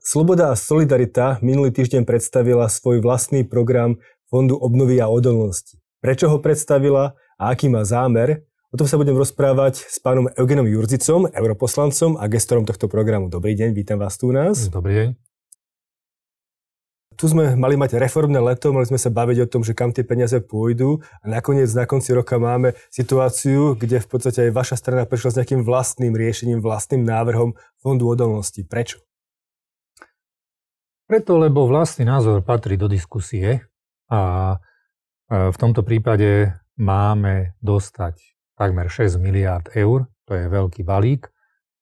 Sloboda a Solidarita minulý týždeň predstavila svoj vlastný program Fondu obnovy a odolnosti. Prečo ho predstavila a aký má zámer? O tom sa budem rozprávať s pánom Eugenom Jurzicom, europoslancom a gestorom tohto programu. Dobrý deň, vítam vás tu u nás. Dobrý deň. Tu sme mali mať reformné leto, mali sme sa baviť o tom, že kam tie peniaze pôjdu a nakoniec na konci roka máme situáciu, kde v podstate aj vaša strana prišla s nejakým vlastným riešením, vlastným návrhom Fondu odolnosti. Prečo? Preto, lebo vlastný názor patrí do diskusie a v tomto prípade máme dostať takmer 6 miliard eur, to je veľký balík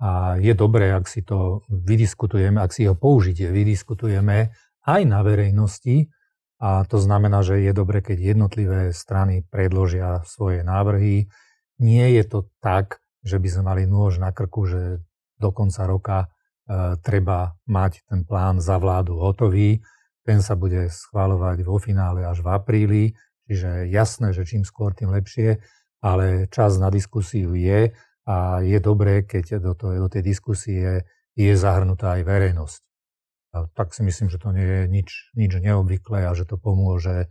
a je dobré, ak si to vydiskutujeme, ak si ho použitie vydiskutujeme aj na verejnosti a to znamená, že je dobre, keď jednotlivé strany predložia svoje návrhy. Nie je to tak, že by sme mali nôž na krku, že do konca roka treba mať ten plán za vládu hotový. Ten sa bude schváľovať vo finále až v apríli, čiže jasné, že čím skôr, tým lepšie, ale čas na diskusiu je a je dobré, keď do, to, do tej diskusie je zahrnutá aj verejnosť. A tak si myslím, že to nie je nič, nič neobvyklé a že to pomôže e,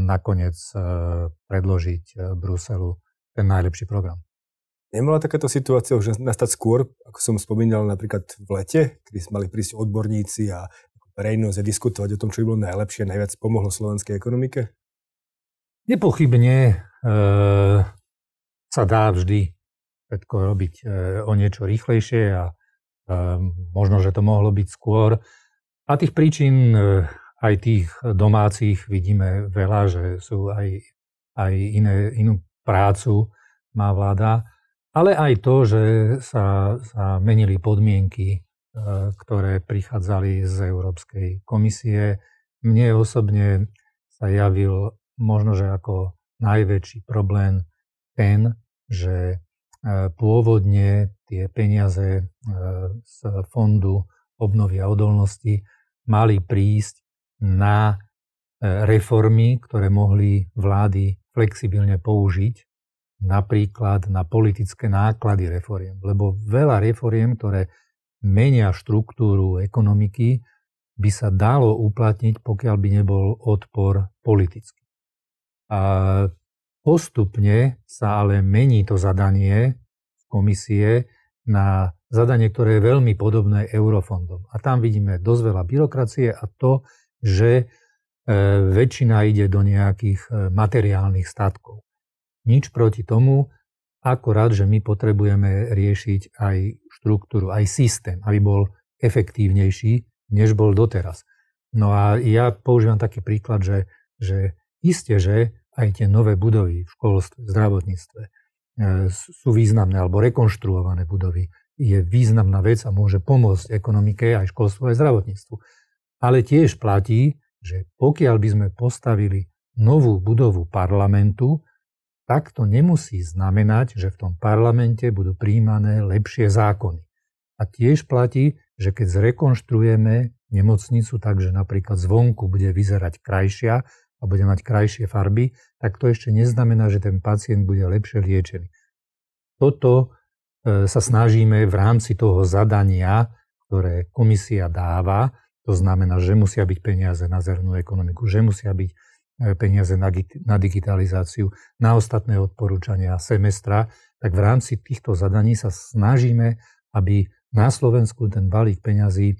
nakoniec e, predložiť Bruselu ten najlepší program. Nemala takáto situácia už nastať skôr, ako som spomínal napríklad v lete, kedy mali prísť odborníci a verejnosť a diskutovať o tom, čo by bolo najlepšie, najviac pomohlo slovenskej ekonomike? Nepochybne e, sa dá vždy všetko robiť e, o niečo rýchlejšie a e, možno, že to mohlo byť skôr. A tých príčin e, aj tých domácich vidíme veľa, že sú aj, aj iné, inú prácu má vláda ale aj to, že sa, sa menili podmienky, e, ktoré prichádzali z Európskej komisie. Mne osobne sa javil možno, že ako najväčší problém ten, že e, pôvodne tie peniaze e, z fondu obnovy a odolnosti mali prísť na reformy, ktoré mohli vlády flexibilne použiť napríklad na politické náklady reforiem. Lebo veľa reforiem, ktoré menia štruktúru ekonomiky, by sa dalo uplatniť, pokiaľ by nebol odpor politický. A postupne sa ale mení to zadanie komisie na zadanie, ktoré je veľmi podobné eurofondom. A tam vidíme dosť veľa byrokracie a to, že e, väčšina ide do nejakých e, materiálnych statkov. Nič proti tomu, akorát, že my potrebujeme riešiť aj štruktúru, aj systém, aby bol efektívnejší, než bol doteraz. No a ja používam taký príklad, že, že isté, že aj tie nové budovy v školstve, v zdravotníctve e, sú významné, alebo rekonštruované budovy je významná vec a môže pomôcť ekonomike, aj školstvu, aj zdravotníctvu. Ale tiež platí, že pokiaľ by sme postavili novú budovu parlamentu, tak to nemusí znamenať, že v tom parlamente budú príjmané lepšie zákony. A tiež platí, že keď zrekonštruujeme nemocnicu tak, že napríklad zvonku bude vyzerať krajšia a bude mať krajšie farby, tak to ešte neznamená, že ten pacient bude lepšie liečený. Toto e, sa snažíme v rámci toho zadania, ktoré komisia dáva, to znamená, že musia byť peniaze na zernú ekonomiku, že musia byť peniaze na, digitalizáciu, na ostatné odporúčania semestra, tak v rámci týchto zadaní sa snažíme, aby na Slovensku ten balík peňazí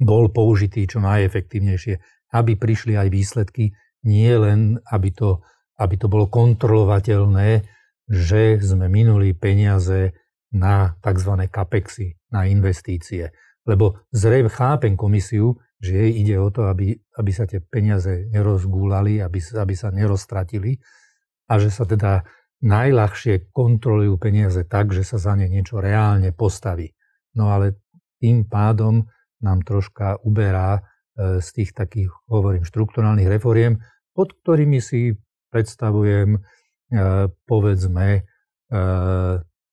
bol použitý čo najefektívnejšie, aby prišli aj výsledky, nie len aby to, aby to bolo kontrolovateľné, že sme minuli peniaze na tzv. capexy, na investície. Lebo zrejme chápem komisiu, že jej ide o to, aby, aby sa tie peniaze nerozgúlali, aby, aby sa neroztratili a že sa teda najľahšie kontrolujú peniaze tak, že sa za ne niečo reálne postaví. No ale tým pádom nám troška uberá e, z tých takých, hovorím, štruktúrálnych reforiem, pod ktorými si predstavujem, e, povedzme, e,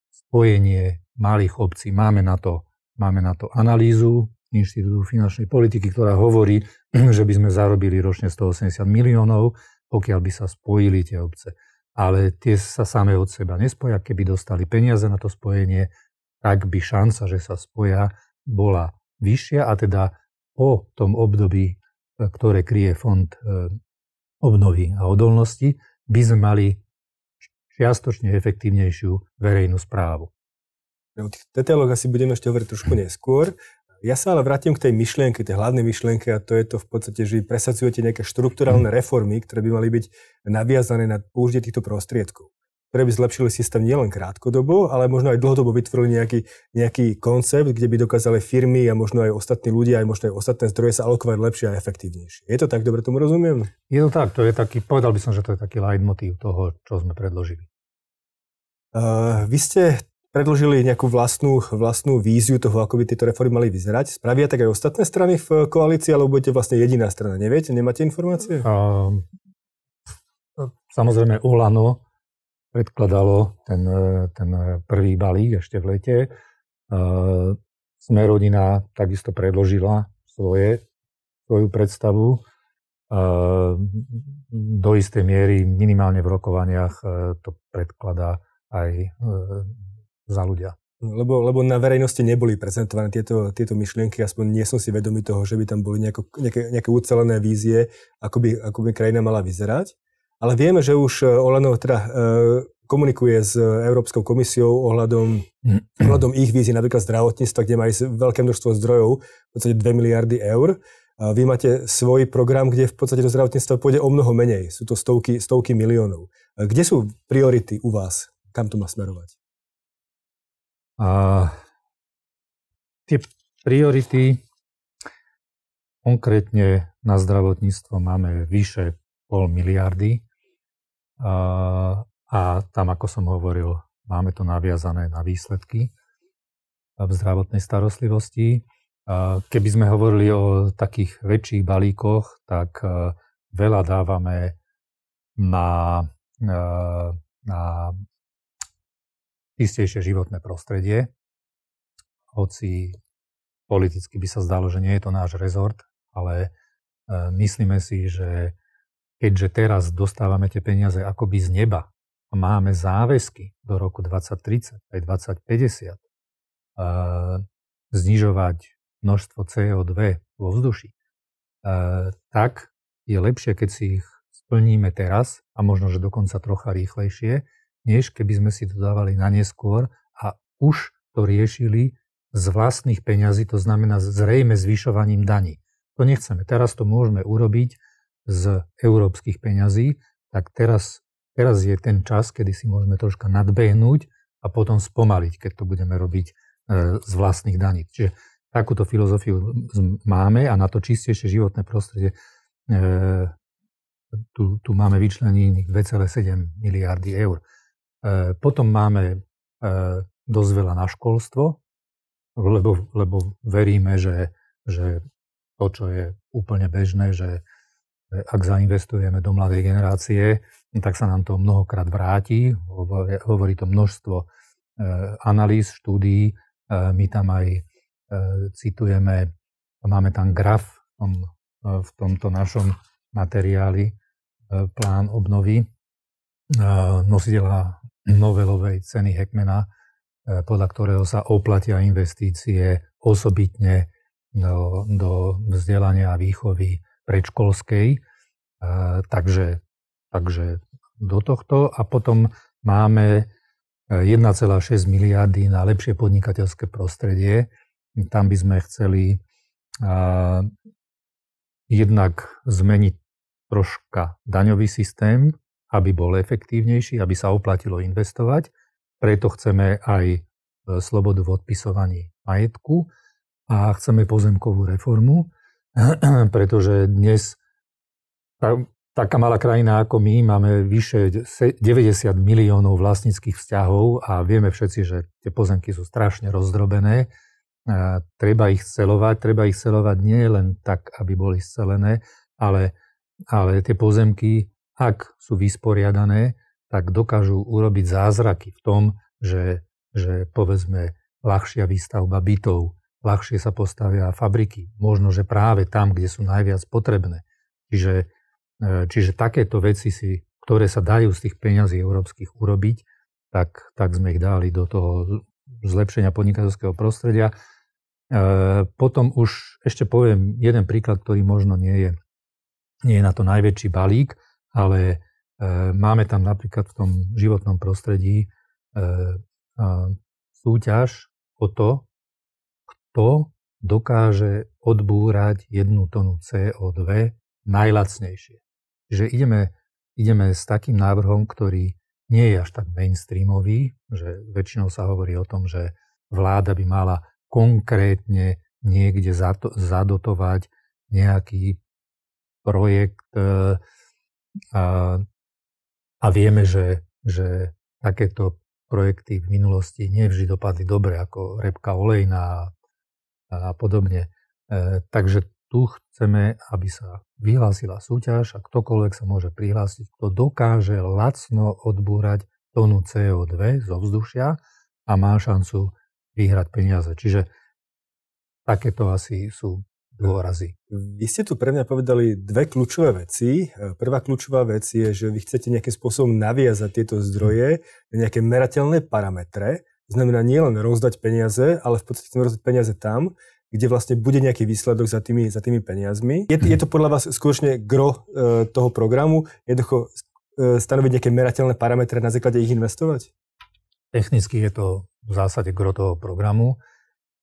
spojenie malých obcí. Máme na to, máme na to analýzu, Inštitútu finančnej politiky, ktorá hovorí, že by sme zarobili ročne 180 miliónov, pokiaľ by sa spojili tie obce. Ale tie sa same od seba nespoja. Keby dostali peniaze na to spojenie, tak by šanca, že sa spoja, bola vyššia a teda po tom období, ktoré kryje fond obnovy a odolnosti, by sme mali čiastočne efektívnejšiu verejnú správu. O tých detailoch asi budeme ešte hovoriť trošku neskôr. Ja sa ale vrátim k tej myšlienke, tej hlavnej myšlienke a to je to v podstate, že presadzujete nejaké štruktúralne mhm. reformy, ktoré by mali byť naviazané na použitie týchto prostriedkov ktoré by zlepšili systém nielen krátkodobo, ale možno aj dlhodobo vytvorili nejaký, nejaký koncept, kde by dokázali firmy a možno aj ostatní ľudia, aj možno aj ostatné zdroje sa alokovať lepšie a efektívnejšie. Je to tak, dobre tomu rozumiem? Je to tak, to je taký, povedal by som, že to je taký leitmotív toho, čo sme predložili. Uh, vy ste predložili nejakú vlastnú, vlastnú víziu toho, ako by tieto reformy mali vyzerať. Spravia tak aj ostatné strany v koalícii, alebo budete vlastne jediná strana? Neviete? Nemáte informácie? Uh, samozrejme, Olano predkladalo ten, ten prvý balík ešte v lete. Uh, Sme rodina takisto predložila svoje, svoju predstavu. Uh, do istej miery minimálne v rokovaniach uh, to predkladá aj za ľudia. Lebo, lebo na verejnosti neboli prezentované tieto, tieto myšlienky, aspoň nie som si vedomý toho, že by tam boli nejako, nejaké, nejaké ucelené vízie, ako by, ako by krajina mala vyzerať. Ale vieme, že už e, Olano teda e, komunikuje s Európskou komisiou ohľadom, ohľadom ich vízie, napríklad zdravotníctva, kde majú veľké množstvo zdrojov, v podstate 2 miliardy eur. A vy máte svoj program, kde v podstate do zdravotníctva pôjde o mnoho menej. Sú to stovky, stovky miliónov. Kde sú priority u vás? Kam to má smerovať? A tie priority konkrétne na zdravotníctvo máme vyše pol miliardy a, a tam, ako som hovoril, máme to naviazané na výsledky v zdravotnej starostlivosti. A keby sme hovorili o takých väčších balíkoch, tak veľa dávame na, na čistejšie životné prostredie. Hoci politicky by sa zdalo, že nie je to náš rezort, ale e, myslíme si, že keďže teraz dostávame tie peniaze akoby z neba a máme záväzky do roku 2030 aj 2050 e, znižovať množstvo CO2 vo vzduši, e, tak je lepšie, keď si ich splníme teraz a možno, že dokonca trocha rýchlejšie, než keby sme si to dávali na neskôr a už to riešili z vlastných peňazí, to znamená zrejme zvyšovaním daní. To nechceme. Teraz to môžeme urobiť z európskych peňazí, tak teraz, teraz je ten čas, kedy si môžeme troška nadbehnúť a potom spomaliť, keď to budeme robiť e, z vlastných daní. Čiže takúto filozofiu máme a na to čistejšie životné prostredie e, tu, tu máme vyčlenených 2,7 miliardy eur. E, potom máme e, dosť veľa na školstvo, lebo, lebo veríme, že, že to, čo je úplne bežné, že ak zainvestujeme do mladej generácie, tak sa nám to mnohokrát vráti. Hovorí, to množstvo e, analýz, štúdií. My tam aj citujeme, máme tam graf v, v tomto našom materiáli, plán obnovy nositeľa Novelovej ceny Heckmana, e, podľa ktorého sa oplatia investície osobitne do, do vzdelania a výchovy predškolskej. E, takže, takže do tohto. A potom máme 1,6 e, miliardy na lepšie podnikateľské prostredie. Tam by sme chceli jednak zmeniť troška daňový systém, aby bol efektívnejší, aby sa oplatilo investovať. Preto chceme aj e, slobodu v odpisovaní majetku a chceme pozemkovú reformu, pretože dnes taká malá krajina ako my máme vyše 90 miliónov vlastníckých vzťahov a vieme všetci, že tie pozemky sú strašne rozdrobené. A treba ich celovať, treba ich celovať nie len tak, aby boli scelené, ale, ale tie pozemky ak sú vysporiadané, tak dokážu urobiť zázraky v tom, že, že povedzme ľahšia výstavba bytov, ľahšie sa postavia fabriky, možno, že práve tam, kde sú najviac potrebné. Čiže, e, čiže takéto veci, si, ktoré sa dajú z tých peňazí európskych urobiť, tak, tak sme ich dali do toho zlepšenia podnikateľského prostredia. potom už ešte poviem jeden príklad, ktorý možno nie je, nie je na to najväčší balík, ale máme tam napríklad v tom životnom prostredí súťaž o to, kto dokáže odbúrať jednu tonu CO2 najlacnejšie. Čiže ideme, ideme s takým návrhom, ktorý nie je až tak mainstreamový, že väčšinou sa hovorí o tom, že vláda by mala konkrétne niekde zadotovať nejaký projekt e, a, a vieme, že, že takéto projekty v minulosti nevždy dopadli dobre, ako repka olejná a podobne. E, takže tu chceme, aby sa vyhlásila súťaž a ktokoľvek sa môže prihlásiť, kto dokáže lacno odbúrať tónu CO2 zo vzdušia a má šancu vyhrať peniaze. Čiže takéto asi sú dôrazy. Vy ste tu pre mňa povedali dve kľúčové veci. Prvá kľúčová vec je, že vy chcete nejakým spôsobom naviazať tieto zdroje na nejaké merateľné parametre. Znamená nielen rozdať peniaze, ale v podstate rozdať peniaze tam, kde vlastne bude nejaký výsledok za tými, za tými peniazmi. Je, je to podľa vás skutočne gro e, toho programu, jednoducho e, stanoviť nejaké merateľné parametre na základe ich investovať? Technicky je to v zásade gro toho programu.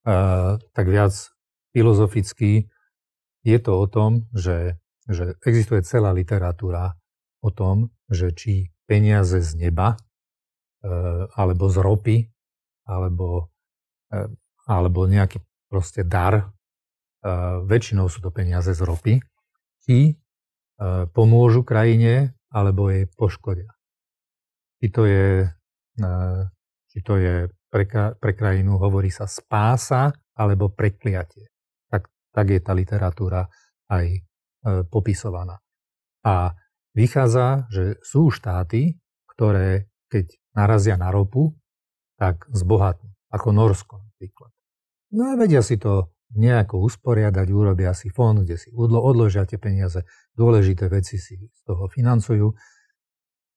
E, tak viac filozoficky je to o tom, že, že existuje celá literatúra o tom, že či peniaze z neba e, alebo z ropy alebo, e, alebo nejaký proste dar, väčšinou sú to peniaze z ropy, či pomôžu krajine, alebo jej poškodia. Či to je, či to je pre, pre krajinu, hovorí sa spása, alebo prekliatie. Tak, je tá literatúra aj e, popisovaná. A vychádza, že sú štáty, ktoré keď narazia na ropu, tak zbohatnú, ako Norsko napríklad. No a vedia si to nejako usporiadať, urobia si fond, kde si odložia tie peniaze, dôležité veci si z toho financujú.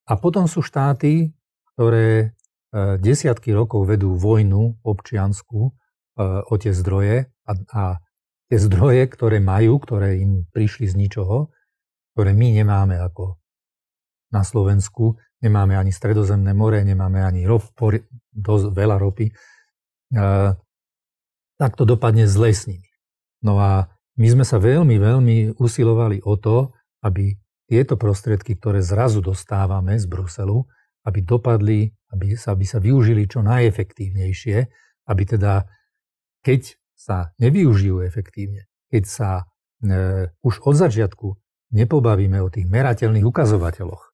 A potom sú štáty, ktoré e, desiatky rokov vedú vojnu občiansku e, o tie zdroje a, a tie zdroje, ktoré majú, ktoré im prišli z ničoho, ktoré my nemáme ako na Slovensku, nemáme ani stredozemné more, nemáme ani rop, dosť veľa ropy, e, tak to dopadne zle s nimi. No a my sme sa veľmi, veľmi usilovali o to, aby tieto prostriedky, ktoré zrazu dostávame z Bruselu, aby dopadli, aby sa, aby sa využili čo najefektívnejšie, aby teda, keď sa nevyužijú efektívne, keď sa e, už od začiatku nepobavíme o tých merateľných ukazovateľoch,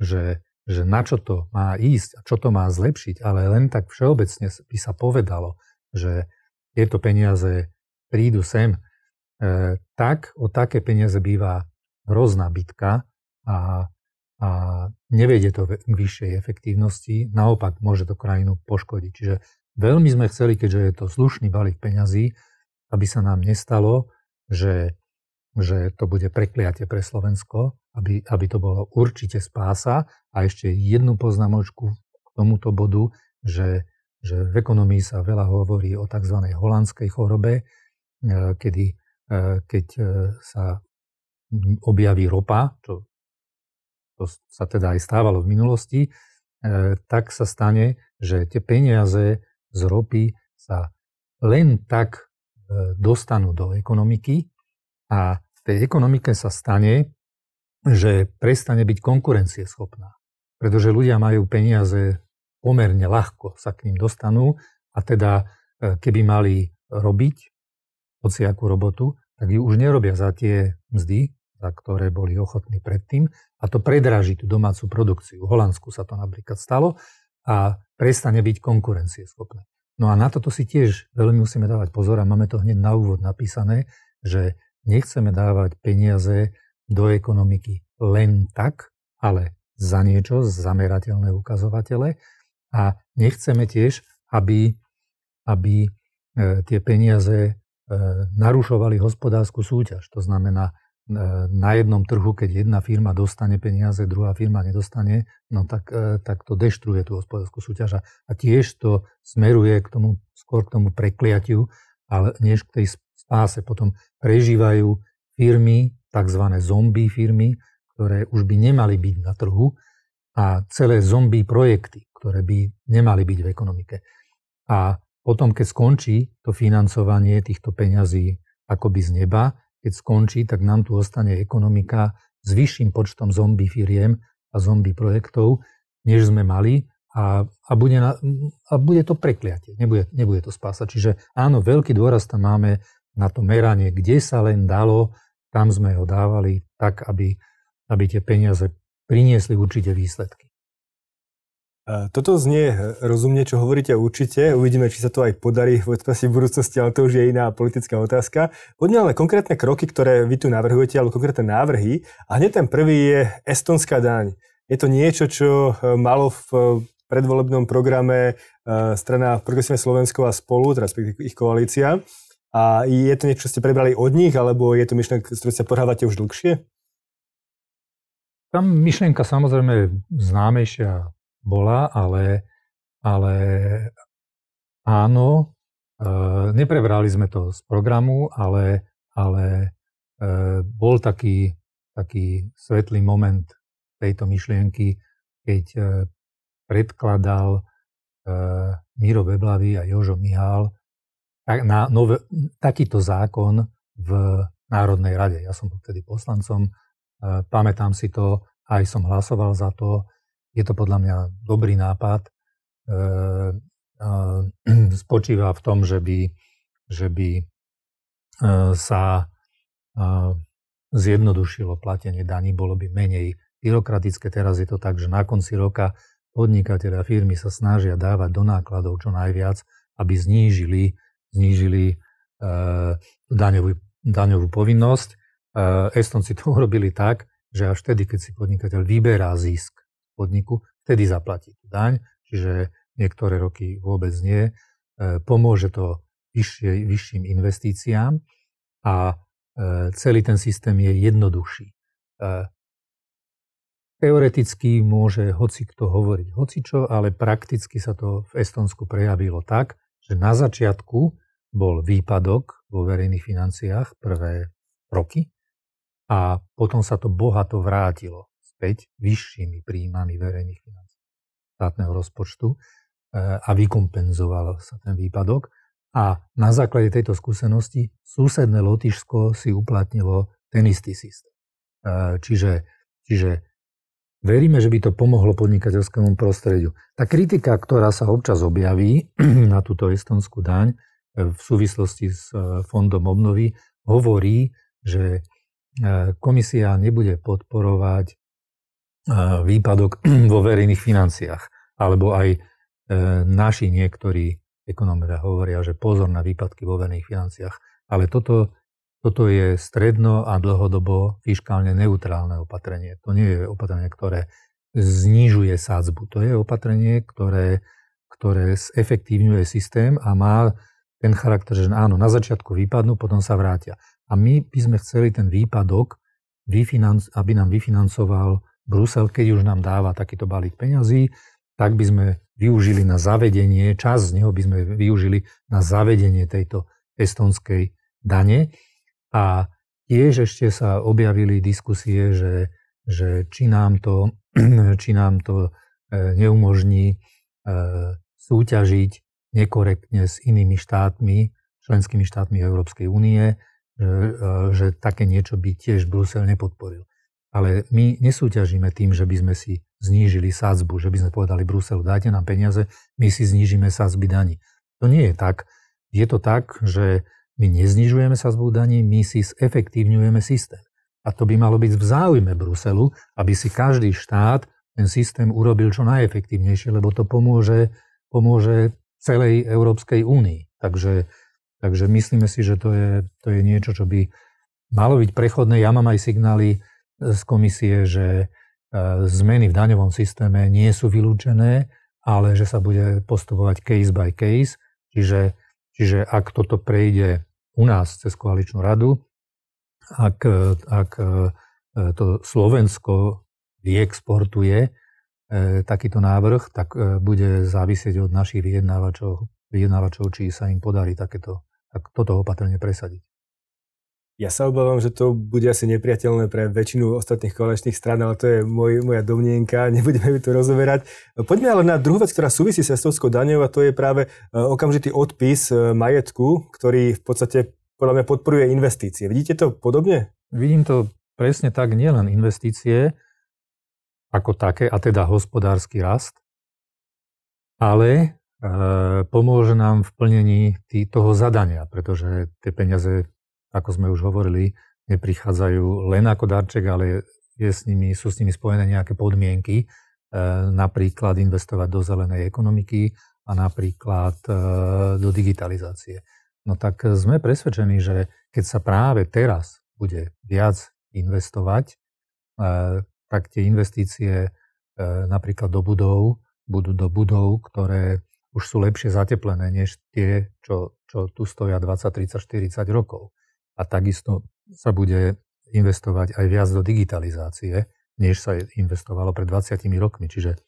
že, že na čo to má ísť a čo to má zlepšiť, ale len tak všeobecne by sa povedalo, že tieto peniaze prídu sem, e, tak o také peniaze býva hrozná bitka a, a nevedie to k vyššej efektívnosti, naopak môže to krajinu poškodiť. Čiže veľmi sme chceli, keďže je to slušný balík peňazí, aby sa nám nestalo, že, že to bude prekliatie pre Slovensko, aby, aby to bolo určite spása. A ešte jednu poznamočku k tomuto bodu, že že v ekonomii sa veľa hovorí o tzv. holandskej chorobe, e, kedy e, keď e, sa objaví ropa, čo to sa teda aj stávalo v minulosti, tak sa stane, že tie peniaze z ropy sa len tak dostanú do ekonomiky a v tej ekonomike sa stane, že prestane byť konkurencieschopná. Pretože ľudia majú peniaze pomerne ľahko sa k ním dostanú a teda e, keby mali robiť hociakú robotu, tak ju už nerobia za tie mzdy, za ktoré boli ochotní predtým a to predraží tú domácu produkciu. V Holandsku sa to napríklad stalo a prestane byť konkurencieschopné. No a na toto si tiež veľmi musíme dávať pozor a máme to hneď na úvod napísané, že nechceme dávať peniaze do ekonomiky len tak, ale za niečo, zamerateľné ukazovatele, a nechceme tiež, aby, aby e, tie peniaze e, narušovali hospodárskú súťaž. To znamená, na jednom trhu, keď jedna firma dostane peniaze, druhá firma nedostane, no tak, tak to deštruuje tú hospodárskú súťaž a tiež to smeruje k tomu, skôr k tomu prekliatiu ale než k tej spáse. Potom prežívajú firmy, tzv. zombie firmy, ktoré už by nemali byť na trhu a celé zombie projekty, ktoré by nemali byť v ekonomike. A potom, keď skončí to financovanie týchto peňazí akoby z neba, keď skončí, tak nám tu ostane ekonomika s vyšším počtom zombie firiem a zombie projektov, než sme mali a, a, bude, na, a bude to prekliatie, nebude, nebude to spásať. Čiže áno, veľký dôraz tam máme na to meranie, kde sa len dalo, tam sme ho dávali tak, aby, aby tie peniaze priniesli určite výsledky. Toto znie rozumne, čo hovoríte určite. Uvidíme, či sa to aj podarí v budúcnosti, ale to už je iná politická otázka. Poďme ale konkrétne kroky, ktoré vy tu navrhujete, alebo konkrétne návrhy. A hneď ten prvý je estonská daň. Je to niečo, čo e, malo v e, predvolebnom programe e, strana Progresívne Slovensko a spolu, teraz ich koalícia. A je to niečo, čo ste prebrali od nich, alebo je to myšlenka, s sa porávate už dlhšie? Tam myšlienka samozrejme známejšia bola, ale, ale áno, e, neprebrali sme to z programu, ale, ale e, bol taký, taký svetlý moment tejto myšlienky, keď e, predkladal Miro Beblavý a Jožo Mihál na nové, takýto zákon v Národnej rade. Ja som bol vtedy poslancom, pamätám si to, aj som hlasoval za to, je to podľa mňa dobrý nápad. E, spočíva v tom, že by, že by e, sa e, zjednodušilo platenie daní, bolo by menej byrokratické. Teraz je to tak, že na konci roka podnikateľe a firmy sa snažia dávať do nákladov čo najviac, aby znížili, znížili daňovú, daňovú povinnosť. Estonci to urobili tak, že až vtedy, keď si podnikateľ vyberá zisk podniku, vtedy zaplatí tú daň, čiže niektoré roky vôbec nie. E, pomôže to vyššie, vyšším investíciám a e, celý ten systém je jednoduchší. E, teoreticky môže hoci kto hovoriť hocičo, ale prakticky sa to v Estonsku prejavilo tak, že na začiatku bol výpadok vo verejných financiách prvé roky a potom sa to bohato vrátilo vyššími príjmami verejných financí štátneho rozpočtu e, a vykompenzoval sa ten výpadok. A na základe tejto skúsenosti susedné Lotyšsko si uplatnilo ten istý systém. E, čiže, čiže veríme, že by to pomohlo podnikateľskému prostrediu. Tá kritika, ktorá sa občas objaví na túto estonskú daň e, v súvislosti s fondom obnovy, hovorí, že komisia nebude podporovať výpadok vo verejných financiách. Alebo aj e, naši niektorí ekonómovia hovoria, že pozor na výpadky vo verejných financiách. Ale toto, toto je stredno a dlhodobo fiskálne neutrálne opatrenie. To nie je opatrenie, ktoré znižuje sádzbu. To je opatrenie, ktoré, ktoré zefektívňuje systém a má ten charakter, že áno, na začiatku vypadnú, potom sa vrátia. A my by sme chceli ten výpadok, aby nám vyfinancoval Brusel, keď už nám dáva takýto balík peňazí, tak by sme využili na zavedenie, čas z neho by sme využili na zavedenie tejto estonskej dane. A tiež ešte sa objavili diskusie, že, že či, nám to, či nám to e, neumožní e, súťažiť nekorektne s inými štátmi, členskými štátmi Európskej únie, že, e, že také niečo by tiež Brusel nepodporil. Ale my nesúťažíme tým, že by sme si znížili sadzbu, že by sme povedali Bruselu, dajte nám peniaze, my si znížime sadzby daní. To nie je tak. Je to tak, že my neznižujeme sadzbu daní, my si zefektívňujeme systém. A to by malo byť v záujme Bruselu, aby si každý štát ten systém urobil čo najefektívnejšie, lebo to pomôže, pomôže celej Európskej únii. Takže, takže myslíme si, že to je, to je niečo, čo by malo byť prechodné. Ja mám aj signály z komisie, že e, zmeny v daňovom systéme nie sú vylúčené, ale že sa bude postupovať case by case. Čiže, čiže ak toto prejde u nás cez koaličnú radu, ak, ak e, to Slovensko vyexportuje e, takýto návrh, tak bude závisieť od našich vyjednávačov, vyjednávačov či sa im podarí takéto tak toto opatrenie presadiť. Ja sa obávam, že to bude asi nepriateľné pre väčšinu ostatných koaličných stran, ale to je môj, moja domnienka, nebudeme to rozoberať. Poďme ale na druhú vec, ktorá súvisí s estovskou daňou a to je práve e, okamžitý odpis e, majetku, ktorý v podstate podľa mňa podporuje investície. Vidíte to podobne? Vidím to presne tak, nielen investície ako také, a teda hospodársky rast, ale e, pomôže nám v plnení tý, toho zadania, pretože tie peniaze ako sme už hovorili, neprichádzajú len ako darček, ale je s nimi, sú s nimi spojené nejaké podmienky, e, napríklad investovať do zelenej ekonomiky a napríklad e, do digitalizácie. No tak sme presvedčení, že keď sa práve teraz bude viac investovať, e, tak tie investície napríklad do budov budú do budov, ktoré už sú lepšie zateplené než tie, čo, čo tu stoja 20, 30, 40 rokov a takisto sa bude investovať aj viac do digitalizácie, než sa investovalo pred 20 rokmi. Čiže,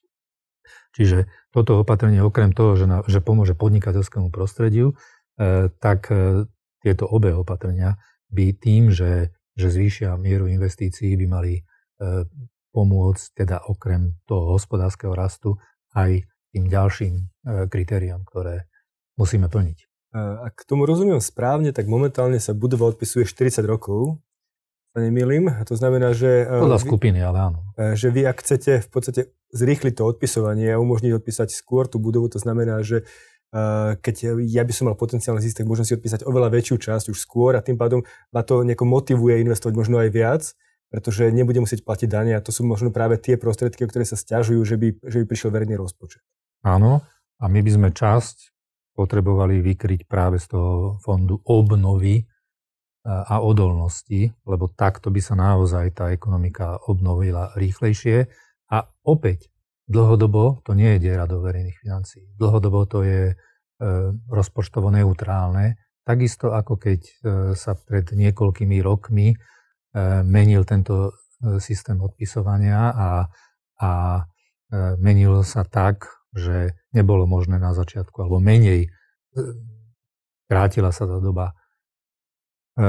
čiže toto opatrenie okrem toho, že, na, že pomôže podnikateľskému prostrediu, e, tak e, tieto obe opatrenia by tým, že, že zvýšia mieru investícií, by mali e, pomôcť teda okrem toho hospodárskeho rastu aj tým ďalším e, kritériám, ktoré musíme plniť. Ak tomu rozumiem správne, tak momentálne sa budova odpisuje 40 rokov, sa nemýlim. To znamená, že... E, Podľa skupiny, ale áno. E, že vy, ak chcete v podstate zrýchliť to odpisovanie a umožniť odpísať skôr tú budovu, to znamená, že e, keď ja by som mal potenciálny zisk, tak môžem si odpísať oveľa väčšiu časť už skôr a tým pádom ma to nejako motivuje investovať možno aj viac, pretože nebudem musieť platiť dane a to sú možno práve tie prostriedky, o ktoré sa stiažujú, že by, že by prišiel verejný rozpočet. Áno, a my by sme časť potrebovali vykryť práve z toho fondu obnovy a odolnosti, lebo takto by sa naozaj tá ekonomika obnovila rýchlejšie. A opäť, dlhodobo to nie je diera do verejných financií. Dlhodobo to je e, rozpočtovo neutrálne. Takisto ako keď e, sa pred niekoľkými rokmi e, menil tento systém odpisovania a, a menil sa tak, že nebolo možné na začiatku, alebo menej, e, krátila sa tá doba. E,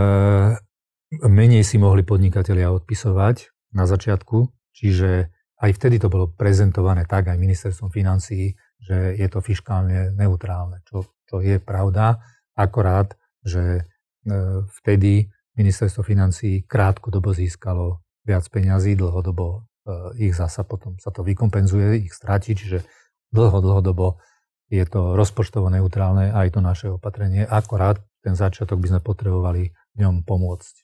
menej si mohli podnikatelia odpisovať na začiatku, čiže aj vtedy to bolo prezentované tak aj ministerstvom financií, že je to fiskálne neutrálne, čo, čo je pravda, akorát, že e, vtedy ministerstvo financií krátkodobo získalo viac peňazí, dlhodobo ich zasa potom sa to vykompenzuje, ich stráti, čiže dlho, dlhodobo je to rozpočtovo neutrálne aj to naše opatrenie. Akorát ten začiatok by sme potrebovali v ňom pomôcť.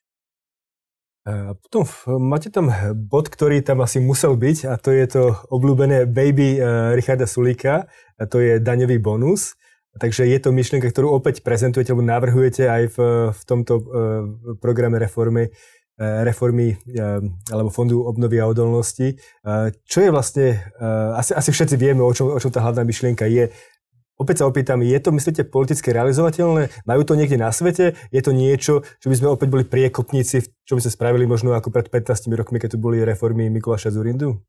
Potom máte tam bod, ktorý tam asi musel byť a to je to obľúbené baby e, Richarda Sulíka a to je daňový bonus. Takže je to myšlienka, ktorú opäť prezentujete alebo navrhujete aj v, v tomto e, programe reformy Eh, reformy eh, alebo Fondu obnovy a odolnosti. Eh, čo je vlastne, asi, asi všetci vieme, o čom, o čom tá hlavná myšlienka je. Opäť sa opýtam, je to, myslíte, politicky realizovateľné? Majú to niekde na svete? Je to niečo, čo by sme opäť boli priekopníci, čo by sme spravili možno ako pred 15 rokmi, keď tu boli reformy Mikuláša Zurindu?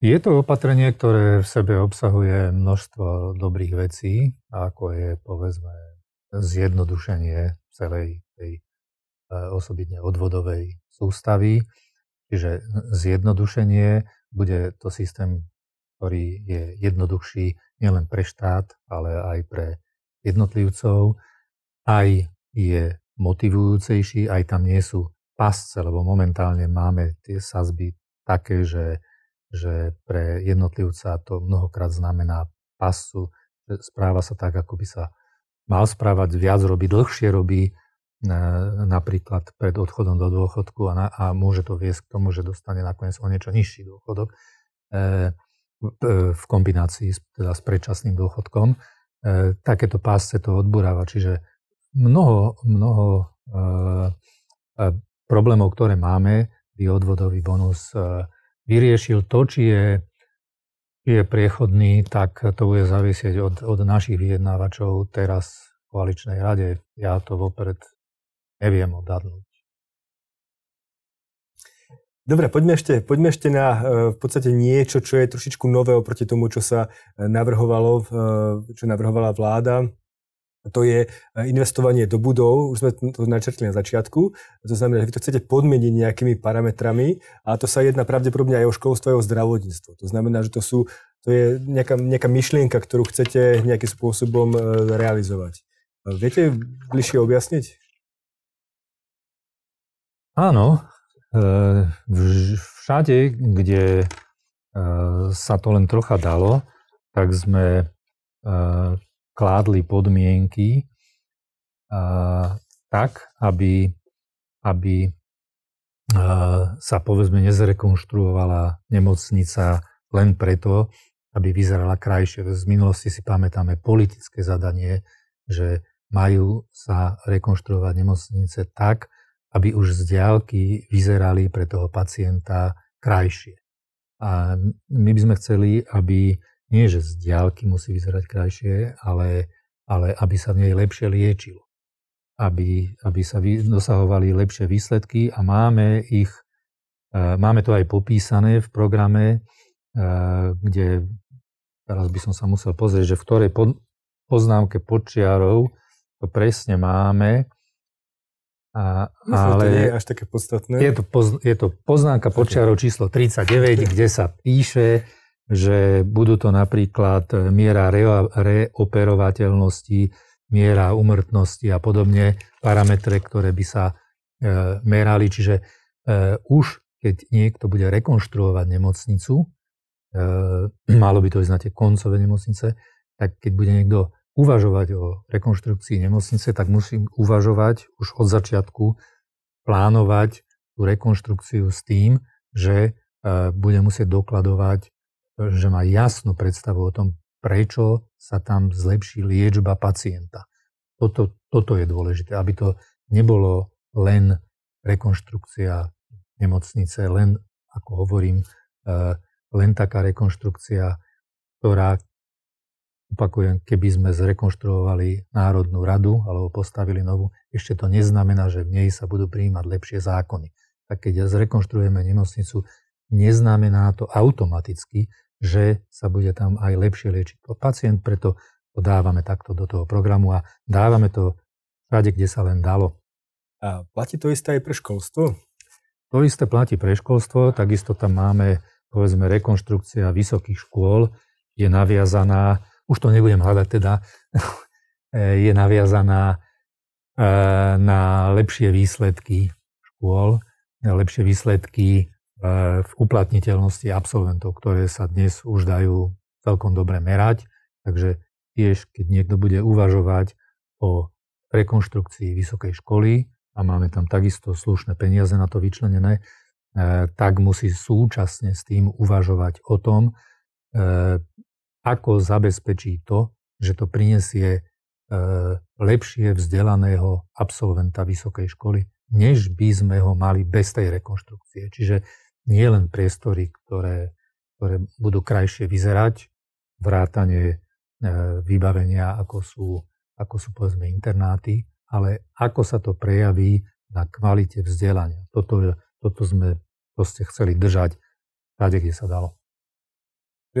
Je to opatrenie, ktoré v sebe obsahuje množstvo dobrých vecí, ako je, povedzme, zjednodušenie celej tej osobitne odvodovej sústavy. Čiže zjednodušenie bude to systém, ktorý je jednoduchší nielen pre štát, ale aj pre jednotlivcov. Aj je motivujúcejší, aj tam nie sú pasce, lebo momentálne máme tie sazby také, že, že pre jednotlivca to mnohokrát znamená pasu, že správa sa tak, ako by sa mal správať, viac robí, dlhšie robí, napríklad pred odchodom do dôchodku a, na, a môže to viesť k tomu, že dostane nakoniec o niečo nižší dôchodok e, e, v kombinácii s, teda s predčasným dôchodkom. E, takéto pásce to odburáva, čiže mnoho, mnoho e, e, problémov, ktoré máme, by odvodový bonus e, vyriešil. To, či je, je priechodný, tak to bude závisieť od, od našich vyjednávačov teraz v koaličnej rade. Ja to vopred neviem odhadnúť. Dobre, poďme ešte, poďme ešte na e, v podstate niečo, čo je trošičku nové oproti tomu, čo sa e, navrhovalo, e, čo navrhovala vláda. to je investovanie do budov, už sme to načrtli na začiatku, to znamená, že vy to chcete podmeniť nejakými parametrami a to sa jedná pravdepodobne aj o školstvo, aj o zdravotníctvo. To znamená, že to sú, to je nejaká, nejaká myšlienka, ktorú chcete nejakým spôsobom realizovať. Viete bližšie objasniť? Áno. E, všade, kde sa to len trocha dalo, tak sme kládli podmienky tak, aby, aby sa povedzme nezrekonštruovala nemocnica len preto, aby vyzerala krajšie. Z minulosti si pamätáme politické zadanie, že majú sa rekonštruovať nemocnice tak, aby už z diálky vyzerali pre toho pacienta krajšie. A my by sme chceli, aby nie, že z diálky musí vyzerať krajšie, ale, ale aby sa v nej lepšie liečilo. Aby, aby sa vy, dosahovali lepšie výsledky a máme ich, e, máme to aj popísané v programe, e, kde teraz by som sa musel pozrieť, že v ktorej poznámke počiarov to presne máme. A, Myslím, ale to nie je až také podstatné. Je to, poz, je to poznámka počiarov číslo 39, kde sa píše, že budú to napríklad miera reoperovateľnosti, miera umrtnosti a podobne, parametre, ktoré by sa e, merali. Čiže e, už keď niekto bude rekonštruovať nemocnicu, e, malo by to ísť na tie koncové nemocnice, tak keď bude niekto uvažovať o rekonštrukcii nemocnice, tak musím uvažovať už od začiatku, plánovať tú rekonštrukciu s tým, že bude musieť dokladovať že má jasnú predstavu o tom, prečo sa tam zlepší liečba pacienta. Toto, toto je dôležité, aby to nebolo len rekonštrukcia nemocnice, len, ako hovorím, e, len taká rekonštrukcia, ktorá, opakujem, keby sme zrekonštruovali Národnú radu alebo postavili novú, ešte to neznamená, že v nej sa budú prijímať lepšie zákony. Tak keď zrekonštruujeme nemocnicu, neznamená to automaticky, že sa bude tam aj lepšie liečiť pacient, preto to dávame takto do toho programu a dávame to všade, kde sa len dalo. A platí to isté aj pre školstvo? To isté platí pre školstvo, takisto tam máme, povedzme, rekonštrukcia vysokých škôl, je naviazaná, už to nebudem hľadať teda, je naviazaná e, na lepšie výsledky škôl, lepšie výsledky v uplatniteľnosti absolventov, ktoré sa dnes už dajú celkom dobre merať. Takže tiež, keď niekto bude uvažovať o rekonštrukcii vysokej školy a máme tam takisto slušné peniaze na to vyčlenené, tak musí súčasne s tým uvažovať o tom, ako zabezpečí to, že to prinesie e, lepšie vzdelaného absolventa vysokej školy, než by sme ho mali bez tej rekonštrukcie. Čiže nie len priestory, ktoré, ktoré budú krajšie vyzerať, vrátanie e, vybavenia, ako sú, ako sú povedzme internáty, ale ako sa to prejaví na kvalite vzdelania. Toto, toto sme proste chceli držať tady, kde sa dalo.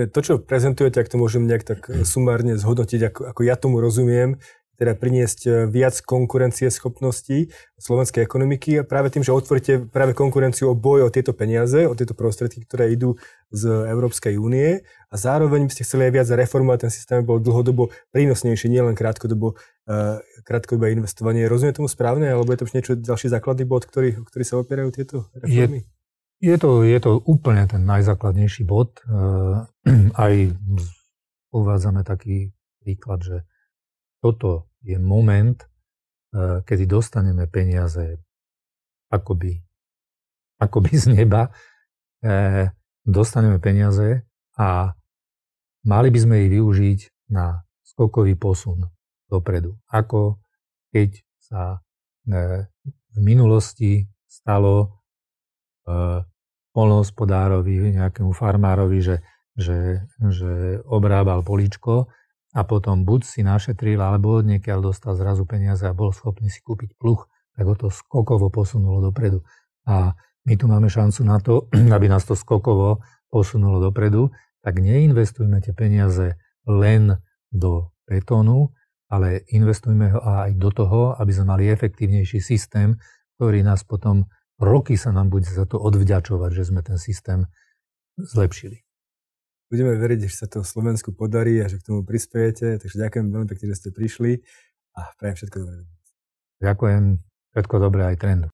To, čo prezentujete, ak to môžem nejak tak hm. sumárne zhodnotiť, ako, ako ja tomu rozumiem, teda priniesť e, viac konkurencie schopností slovenskej ekonomiky a práve tým, že otvoríte práve konkurenciu o boj o tieto peniaze, o tieto prostriedky, ktoré idú z Európskej únie a zároveň by ste chceli aj viac reformovať ten systém, bol dlhodobo prínosnejší, nielen krátkodobo, uh, krátkodobé investovanie. Rozumie tomu správne, alebo je to niečo ďalší základný bod, ktorý, ktorý sa opierajú tieto reformy? Je, je, to, je to úplne ten najzákladnejší bod. Uh, aj uvádzame taký príklad, že toto je moment, eh, kedy dostaneme peniaze akoby, akoby z neba, eh, dostaneme peniaze a mali by sme ich využiť na skokový posun dopredu. Ako keď sa eh, v minulosti stalo polnohospodárovi, nejakému farmárovi, že, že, že obrábal políčko a potom buď si našetril, alebo od niekiaľ dostal zrazu peniaze a bol schopný si kúpiť pluch, tak ho to skokovo posunulo dopredu. A my tu máme šancu na to, aby nás to skokovo posunulo dopredu, tak neinvestujme tie peniaze len do betónu, ale investujme ho aj do toho, aby sme mali efektívnejší systém, ktorý nás potom roky sa nám bude za to odvďačovať, že sme ten systém zlepšili. Budeme veriť, že sa to Slovensku podarí a že k tomu prispiejete, takže ďakujem veľmi pekne, že ste prišli a prajem všetko dobré. Ďakujem, všetko dobré aj trendu.